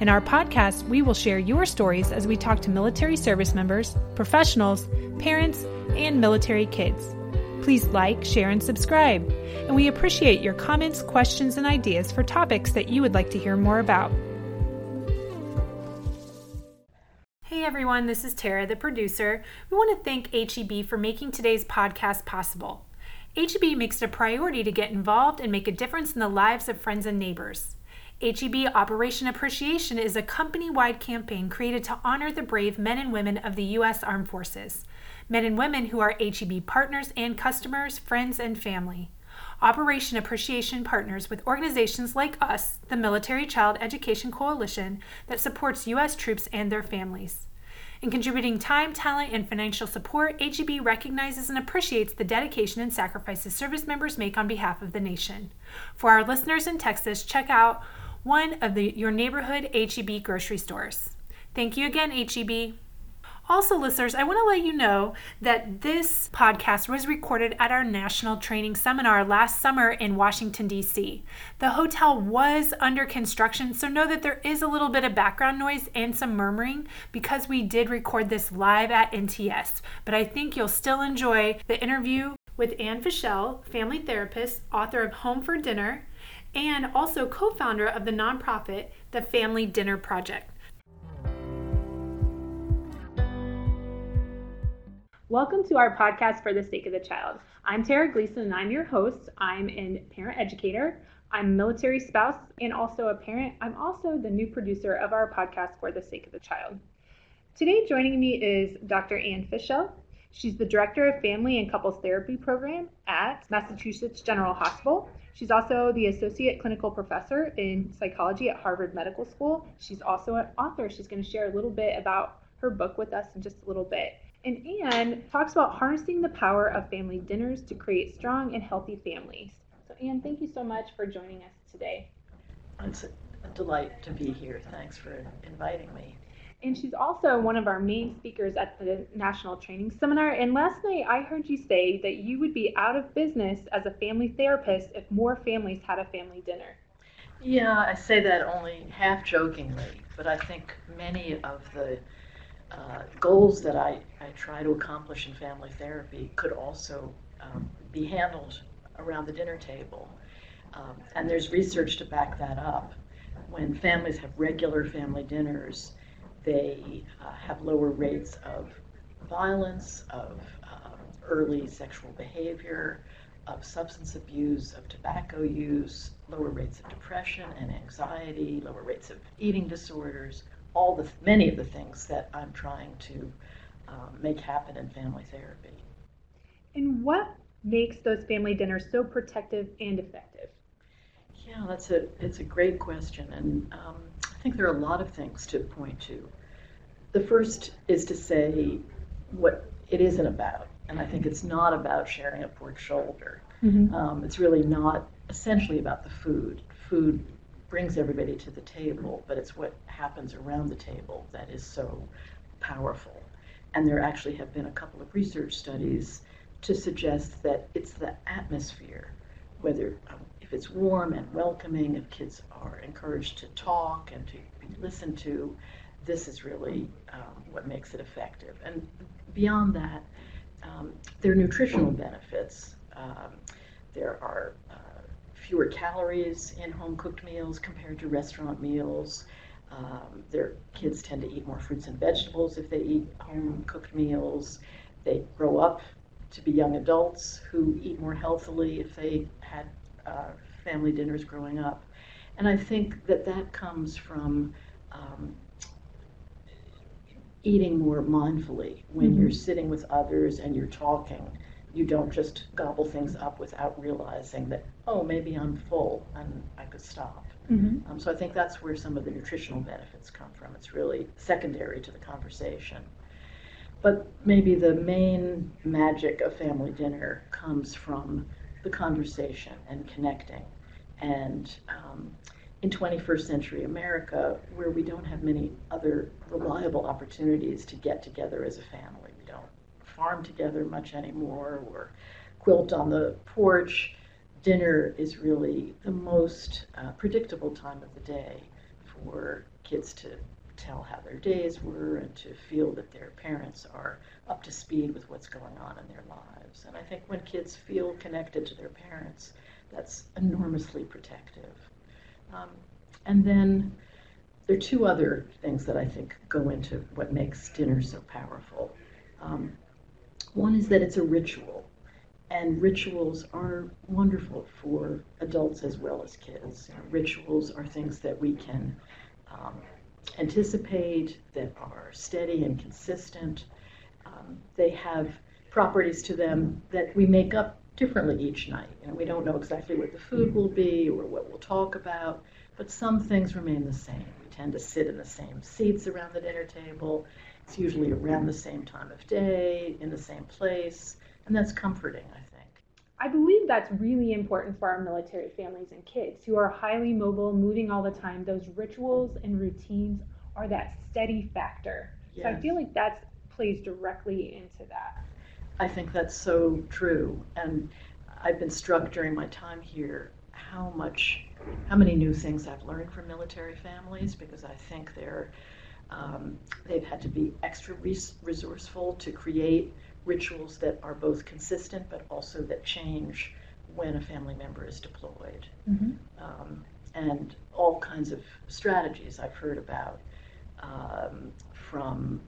In our podcast, we will share your stories as we talk to military service members, professionals, parents, and military kids. Please like, share, and subscribe. And we appreciate your comments, questions, and ideas for topics that you would like to hear more about. Hey everyone, this is Tara, the producer. We want to thank HEB for making today's podcast possible. HEB makes it a priority to get involved and make a difference in the lives of friends and neighbors. HEB Operation Appreciation is a company wide campaign created to honor the brave men and women of the U.S. Armed Forces, men and women who are HEB partners and customers, friends, and family. Operation Appreciation partners with organizations like us, the Military Child Education Coalition, that supports U.S. troops and their families. In contributing time, talent, and financial support, HEB recognizes and appreciates the dedication and sacrifices service members make on behalf of the nation. For our listeners in Texas, check out one of the, your neighborhood HEB grocery stores. Thank you again, HEB. Also, listeners, I want to let you know that this podcast was recorded at our national training seminar last summer in Washington, D.C. The hotel was under construction, so know that there is a little bit of background noise and some murmuring because we did record this live at NTS. But I think you'll still enjoy the interview with Anne Fishel, family therapist, author of Home for Dinner, and also co founder of the nonprofit, the Family Dinner Project. Welcome to our podcast for the sake of the child. I'm Tara Gleason and I'm your host. I'm a parent educator, I'm a military spouse, and also a parent. I'm also the new producer of our podcast for the sake of the child. Today, joining me is Dr. Anne Fishel. She's the director of family and couples therapy program at Massachusetts General Hospital. She's also the associate clinical professor in psychology at Harvard Medical School. She's also an author. She's going to share a little bit about her book with us in just a little bit. And Anne talks about harnessing the power of family dinners to create strong and healthy families. So, Anne, thank you so much for joining us today. It's a delight to be here. Thanks for inviting me. And she's also one of our main speakers at the National Training Seminar. And last night I heard you say that you would be out of business as a family therapist if more families had a family dinner. Yeah, I say that only half jokingly, but I think many of the uh, goals that I, I try to accomplish in family therapy could also um, be handled around the dinner table. Um, and there's research to back that up. When families have regular family dinners, they uh, have lower rates of violence, of um, early sexual behavior, of substance abuse, of tobacco use, lower rates of depression and anxiety, lower rates of eating disorders, all the many of the things that I'm trying to um, make happen in family therapy. And what makes those family dinners so protective and effective? Yeah, that's a it's a great question, and um, I think there are a lot of things to point to. The first is to say what it isn't about, and I think it's not about sharing a pork shoulder. Mm-hmm. Um, it's really not essentially about the food. Food brings everybody to the table, but it's what happens around the table that is so powerful. And there actually have been a couple of research studies to suggest that it's the atmosphere, whether um, if it's warm and welcoming, if kids are encouraged to talk and to be listened to, this is really um, what makes it effective. And beyond that, um, there are nutritional benefits. Um, there are uh, fewer calories in home cooked meals compared to restaurant meals. Um, their kids tend to eat more fruits and vegetables if they eat home cooked meals. They grow up to be young adults who eat more healthily if they had uh, family dinners growing up. And I think that that comes from um, eating more mindfully when mm-hmm. you're sitting with others and you're talking. You don't just gobble things up without realizing that, oh, maybe I'm full and I could stop. Mm-hmm. Um, so I think that's where some of the nutritional benefits come from. It's really secondary to the conversation. but maybe the main magic of family dinner comes from the conversation and connecting. And um, in 21st century America, where we don't have many other reliable opportunities to get together as a family, we don't farm together much anymore or quilt on the porch. Dinner is really the most uh, predictable time of the day for kids to tell how their days were and to feel that their parents are up to speed with what's going on in their lives. And I think when kids feel connected to their parents, that's enormously protective. Um, and then there are two other things that I think go into what makes dinner so powerful. Um, one is that it's a ritual, and rituals are wonderful for adults as well as kids. You know, rituals are things that we can um, anticipate, that are steady and consistent. Um, they have properties to them that we make up differently each night. And we don't know exactly what the food will be or what we'll talk about, but some things remain the same. We tend to sit in the same seats around the dinner table. It's usually around the same time of day, in the same place, and that's comforting, I think. I believe that's really important for our military families and kids who are highly mobile, moving all the time. Those rituals and routines are that steady factor. Yes. So I feel like that plays directly into that. I think that's so true. And I've been struck during my time here how much, how many new things I've learned from military families because I think they're, um, they've had to be extra res- resourceful to create rituals that are both consistent but also that change when a family member is deployed. Mm-hmm. Um, and all kinds of strategies I've heard about um, from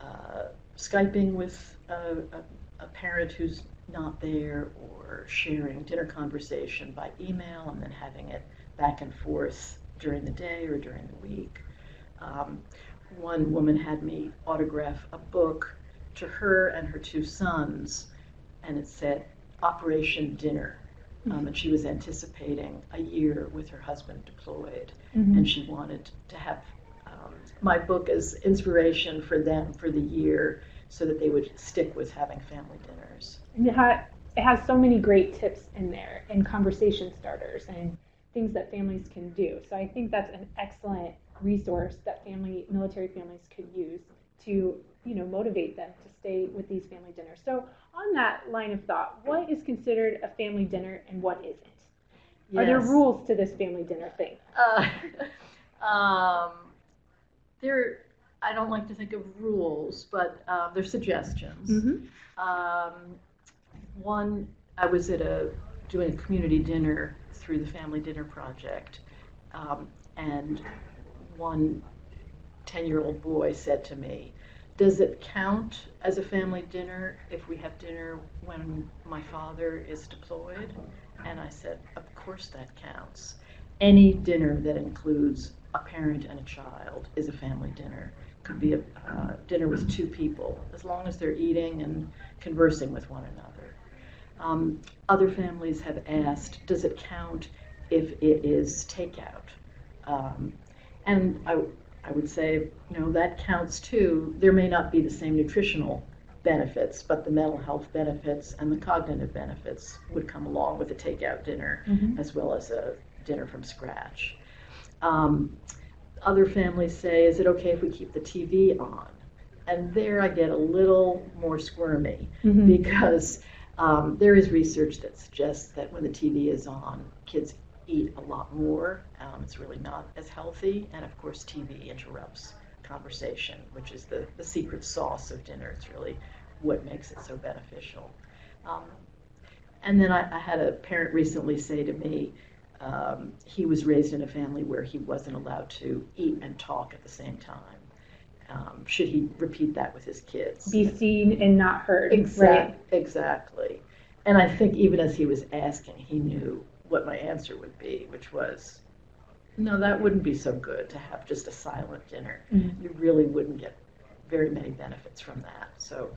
uh, Skyping with a, a, a, parent who's not there or sharing dinner conversation by email and then having it back and forth during the day or during the week. Um, one woman had me autograph a book to her and her two sons, and it said Operation Dinner. Um, and she was anticipating a year with her husband deployed, mm-hmm. and she wanted to have um, my book as inspiration for them for the year so that they would stick with having family dinners. It, it has so many great tips in there and conversation starters and things that families can do. So I think that's an excellent resource that family military families could use to you know motivate them to stay with these family dinners. So on that line of thought, what is considered a family dinner and what isn't? Yes. Are there rules to this family dinner thing? Uh, um, there I don't like to think of rules, but uh, they're suggestions. Mm-hmm. Um, one, I was at a doing a community dinner through the Family Dinner Project, um, and one 10 year old boy said to me, Does it count as a family dinner if we have dinner when my father is deployed? And I said, Of course that counts. Any dinner that includes a parent and a child is a family dinner could be a uh, dinner with two people, as long as they're eating and conversing with one another. Um, other families have asked, does it count if it is takeout? Um, and I, I would say, you know, that counts too. There may not be the same nutritional benefits, but the mental health benefits and the cognitive benefits would come along with a takeout dinner mm-hmm. as well as a dinner from scratch. Um, other families say, is it okay if we keep the TV on? And there I get a little more squirmy mm-hmm. because um, there is research that suggests that when the TV is on, kids eat a lot more. Um, it's really not as healthy. And of course, TV interrupts conversation, which is the, the secret sauce of dinner. It's really what makes it so beneficial. Um, and then I, I, had a parent recently say to me, um, he was raised in a family where he wasn't allowed to eat and talk at the same time. Um, should he repeat that with his kids? Be seen and not heard. Exactly. Right? Exactly. And I think even as he was asking, he knew what my answer would be, which was, no, that wouldn't be so good to have just a silent dinner. Mm-hmm. You really wouldn't get very many benefits from that. So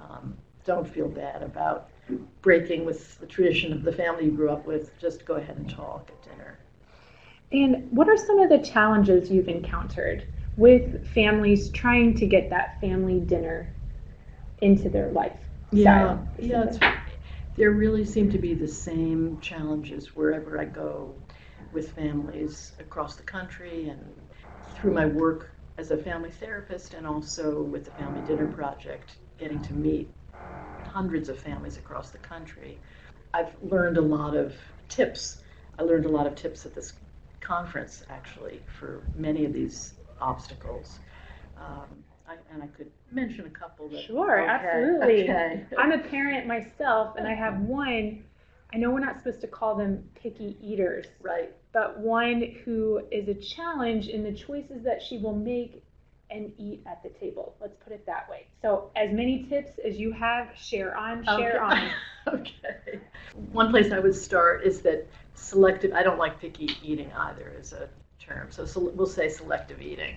um, don't feel bad about breaking with the tradition of the family you grew up with, just go ahead and talk at dinner. And what are some of the challenges you've encountered with families trying to get that family dinner into their life. Yeah, yeah. It's, there really seem to be the same challenges wherever I go with families across the country and through my work as a family therapist and also with the Family Dinner Project, getting to meet hundreds of families across the country. I've learned a lot of tips. I learned a lot of tips at this conference, actually, for many of these obstacles. Um, I, and I could mention a couple that. Sure, okay, absolutely. Okay. I'm a parent myself, and I have one. I know we're not supposed to call them picky eaters, Right. but one who is a challenge in the choices that she will make and eat at the table. Let's put it that way. So, as many tips as you have, share on, share okay. on. okay. One place I would start is that selective, I don't like picky eating either as a term, so, so we'll say selective eating.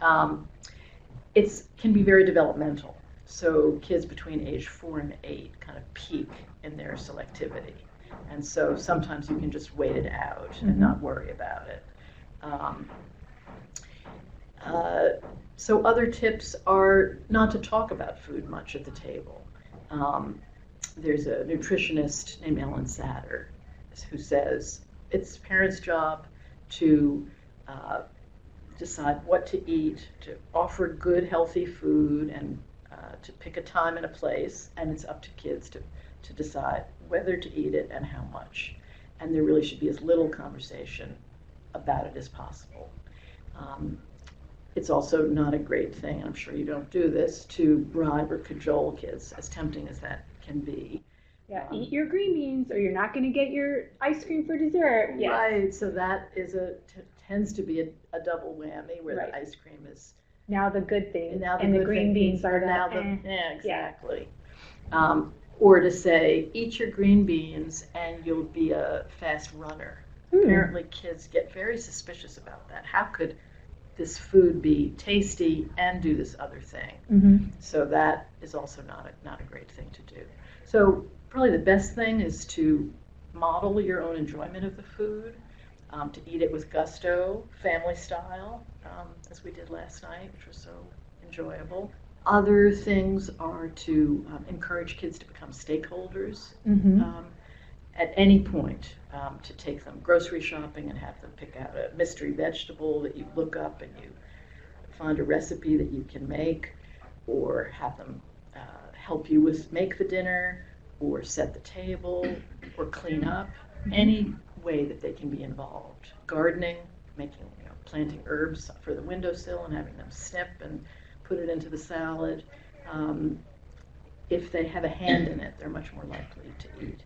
Um, it can be very developmental. So kids between age four and eight kind of peak in their selectivity. And so sometimes you can just wait it out and not worry about it. Um, uh, so other tips are not to talk about food much at the table. Um, there's a nutritionist named Ellen Satter who says it's parents' job to uh, decide what to eat, to offer good, healthy food, and uh, to pick a time and a place, and it's up to kids to, to decide whether to eat it and how much. And there really should be as little conversation about it as possible. Um, it's also not a great thing, and I'm sure you don't do this, to bribe or cajole kids, as tempting as that can be. Yeah, Um, eat your green beans, or you're not going to get your ice cream for dessert. Yes. Right, so that is a t- tends to be a, a double whammy where Right. the ice cream is Now the good thing, and now the and the good green thing beans are the, now the eh. yeah exactly. Um, or to say eat your green beans and you'll be a fast runner. Hmm. Apparently, kids get very suspicious about that. How could this food be tasty and do this other thing? Mhm. So that is also not a, not a great thing to do. So probably the best thing is to model your own enjoyment of the food, um, to eat it with gusto, family style, um, as we did last night, which was so enjoyable. Other things are to um, encourage kids to become stakeholders Mhm. um, at any point um, to take them grocery shopping and have them pick out a mystery vegetable that you look up and you find a recipe that you can make or have them uh, help you with make the dinner or set the table or clean up any way that they can be involved gardening making you know planting herbs for the windowsill and having them snip and put it into the salad um, if they have a hand in it they're much more likely to eat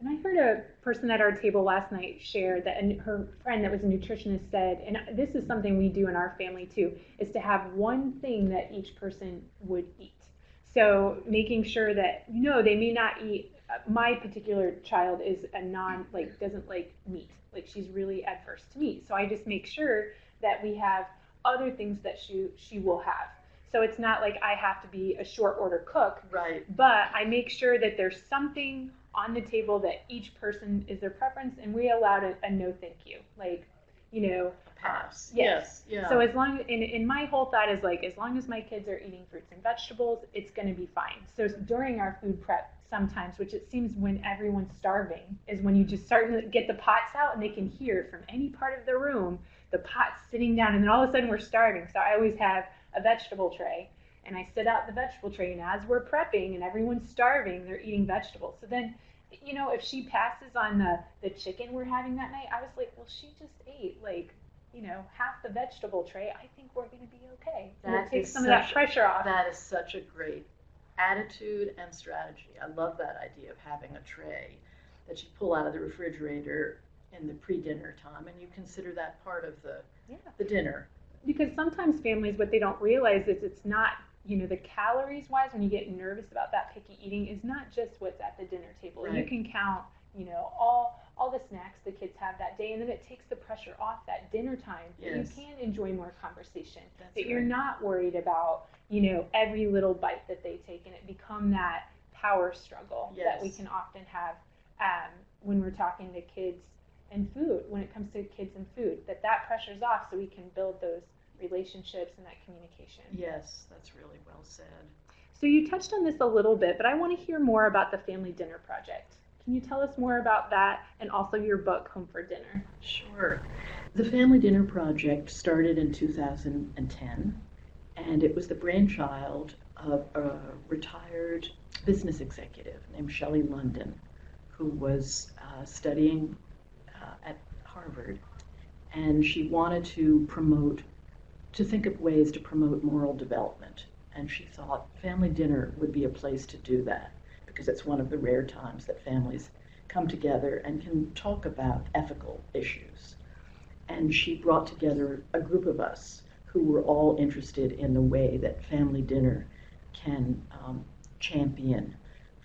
And I heard a person at our table last night share that and her friend that was a nutritionist said, and this is something we do in our family too, is to have one thing that each person would eat. So making sure that you know they may not eat. Uh, My particular child is a non like doesn't like meat. Like she's really adverse to meat. So I just make sure that we have other things that she she will have. So it's not like I have to be a short order cook right but I make sure that there's something on the table that each person is their preference, and we allowed a, a no thank you. Like, you know, pass yes. yes yeah so as long in and my whole thought is like, as long as my kids are eating fruits and vegetables, it's going to be fine. So during our food prep, sometimes, which it seems when everyone's starving, is when you just start to get the pots out and they can hear from any part of the room the pots sitting down, and then all of a sudden we're starving. So I always have a vegetable tray and I set out the vegetable tray. And as we're prepping and everyone's starving, they're eating vegetables. So then, you know, if she passes on the the chicken we're having that night, I was like, well, she just ate like, you know, half the vegetable tray. I think we're going to be okay. That takes is some of that pressure off. That is such a great attitude and strategy. I love that idea of having a tray that you pull out of the refrigerator in the pre-dinner time, and you consider that part of the Yeah. the dinner. because sometimes families what they don't realize is it's not you know the calories wise when you get nervous about that picky eating is not just what's at the dinner table you can count you know all all the snacks the kids have that day and then it takes the pressure off that dinner time Yes. you can enjoy more conversation That's that you're not worried about you know every little bite that they take and it become that power struggle that we can often have um, when we're talking to kids and food when it comes to kids and food that that pressure's off so we can build those relationships and that communication Yes, that's really well said. So you touched on this a little bit, but I want to hear more about the Family Dinner Project. Can you tell us more about that and also your book, Home for Dinner? Sure. The Family Dinner Project started in 2010, and it was the brainchild of a retired business executive named Shelley London, who was uh, studying uh, at Harvard, and she wanted to promote, to think of ways to promote moral development. And she thought family dinner would be a place to do that because it's one of the rare times that families come together and can talk about ethical issues. And she brought together a group of us who were all interested in the way that family dinner can um, champion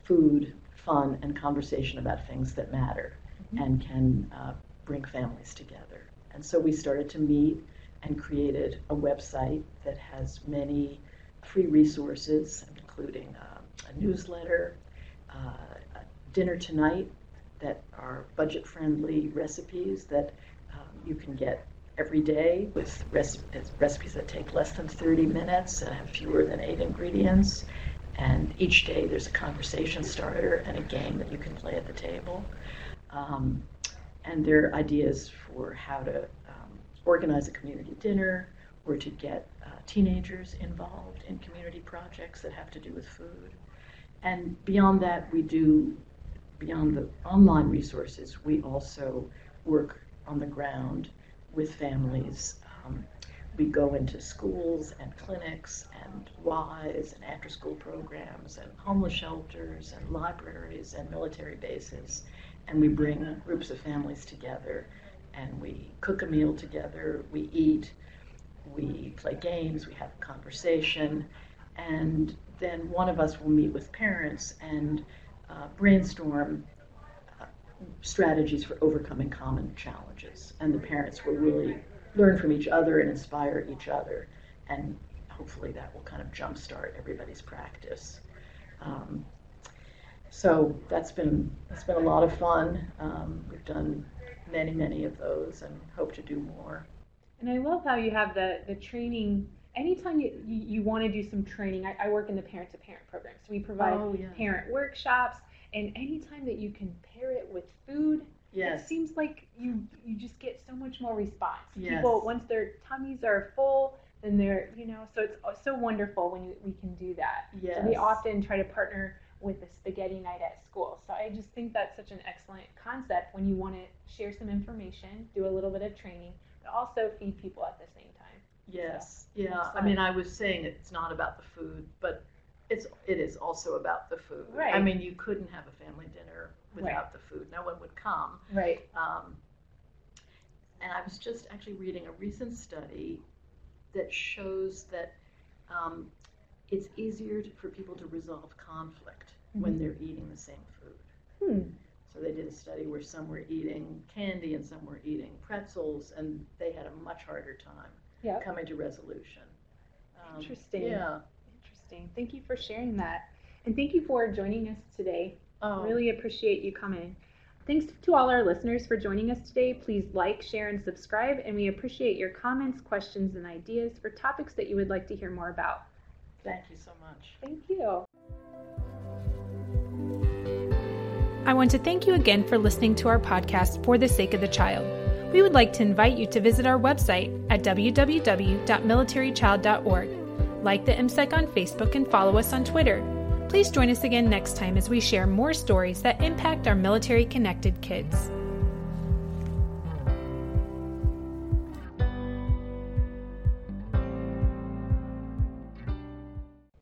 food, fun, and conversation about things that matter mm-hmm. and can uh, bring families together. And so we started to meet and created a website that has many free resources, including uh, a newsletter, uh, dinner tonight that are budget friendly recipes that um, you can get every day with recipes that take less than 30 minutes and have fewer than eight ingredients. And each day there's a conversation starter and a game that you can play at the table. Um, and there are ideas for how to um, organize a community dinner or to get uh, teenagers involved in community projects that have to do with food. And beyond that, we do, beyond the online resources, we also work on the ground with families. Um, we go into schools and clinics and Ys and after school programs and homeless shelters and libraries and military bases. And we bring groups of families together and we cook a meal together, we eat, we play games, we have a conversation, and then one of us will meet with parents and uh, brainstorm uh, strategies for overcoming common challenges. And the parents will really learn from each other and inspire each other. And hopefully that will kind of jumpstart everybody's practice. Um, so that's been that's been a lot of fun. Um, we've done many many of those and hope to do more. And I love how you have the the training. Anytime you, you, you want to do some training, I, I work in the parent to parent program, so we provide oh, yeah. parent workshops. And anytime that you can pair it with food, Yes. It seems like you you just get so much more response. Yes. People once their tummies are full, then they're you know so it's so wonderful when you, we can do that. Yes. So we often try to partner with the spaghetti night at school. So I just think that's such an excellent concept when you want to share some information, do a little bit of training, but also feed people at the same time. Yes. Yeah. I mean, I was saying it's not about the food, but it's it is also about the food. Right. I mean, you couldn't have a family dinner without right. the food. No one would come. Right. Um, and I was just actually reading a recent study that shows that um, it's easier to, for people to resolve conflict mm-hmm. when they're eating the same food. Hmm. So they did a study where some were eating candy and some were eating pretzels, and they had a much harder time yep. coming to resolution. Um, Interesting. Yeah. Interesting. Thank you for sharing that. And thank you for joining us today. Oh. Really appreciate you coming. Thanks to all our listeners for joining us today. Please like, share, and subscribe, and we appreciate your comments, questions, and ideas for topics that you would like to hear more about. Thank you so much. Thank you. I want to thank you again for listening to our podcast, For the Sake of the Child. We would like to invite you to visit our website at www.militarychild.org. Like the MCEC on Facebook and follow us on Twitter. Please join us again next time as we share more stories that impact our military connected kids.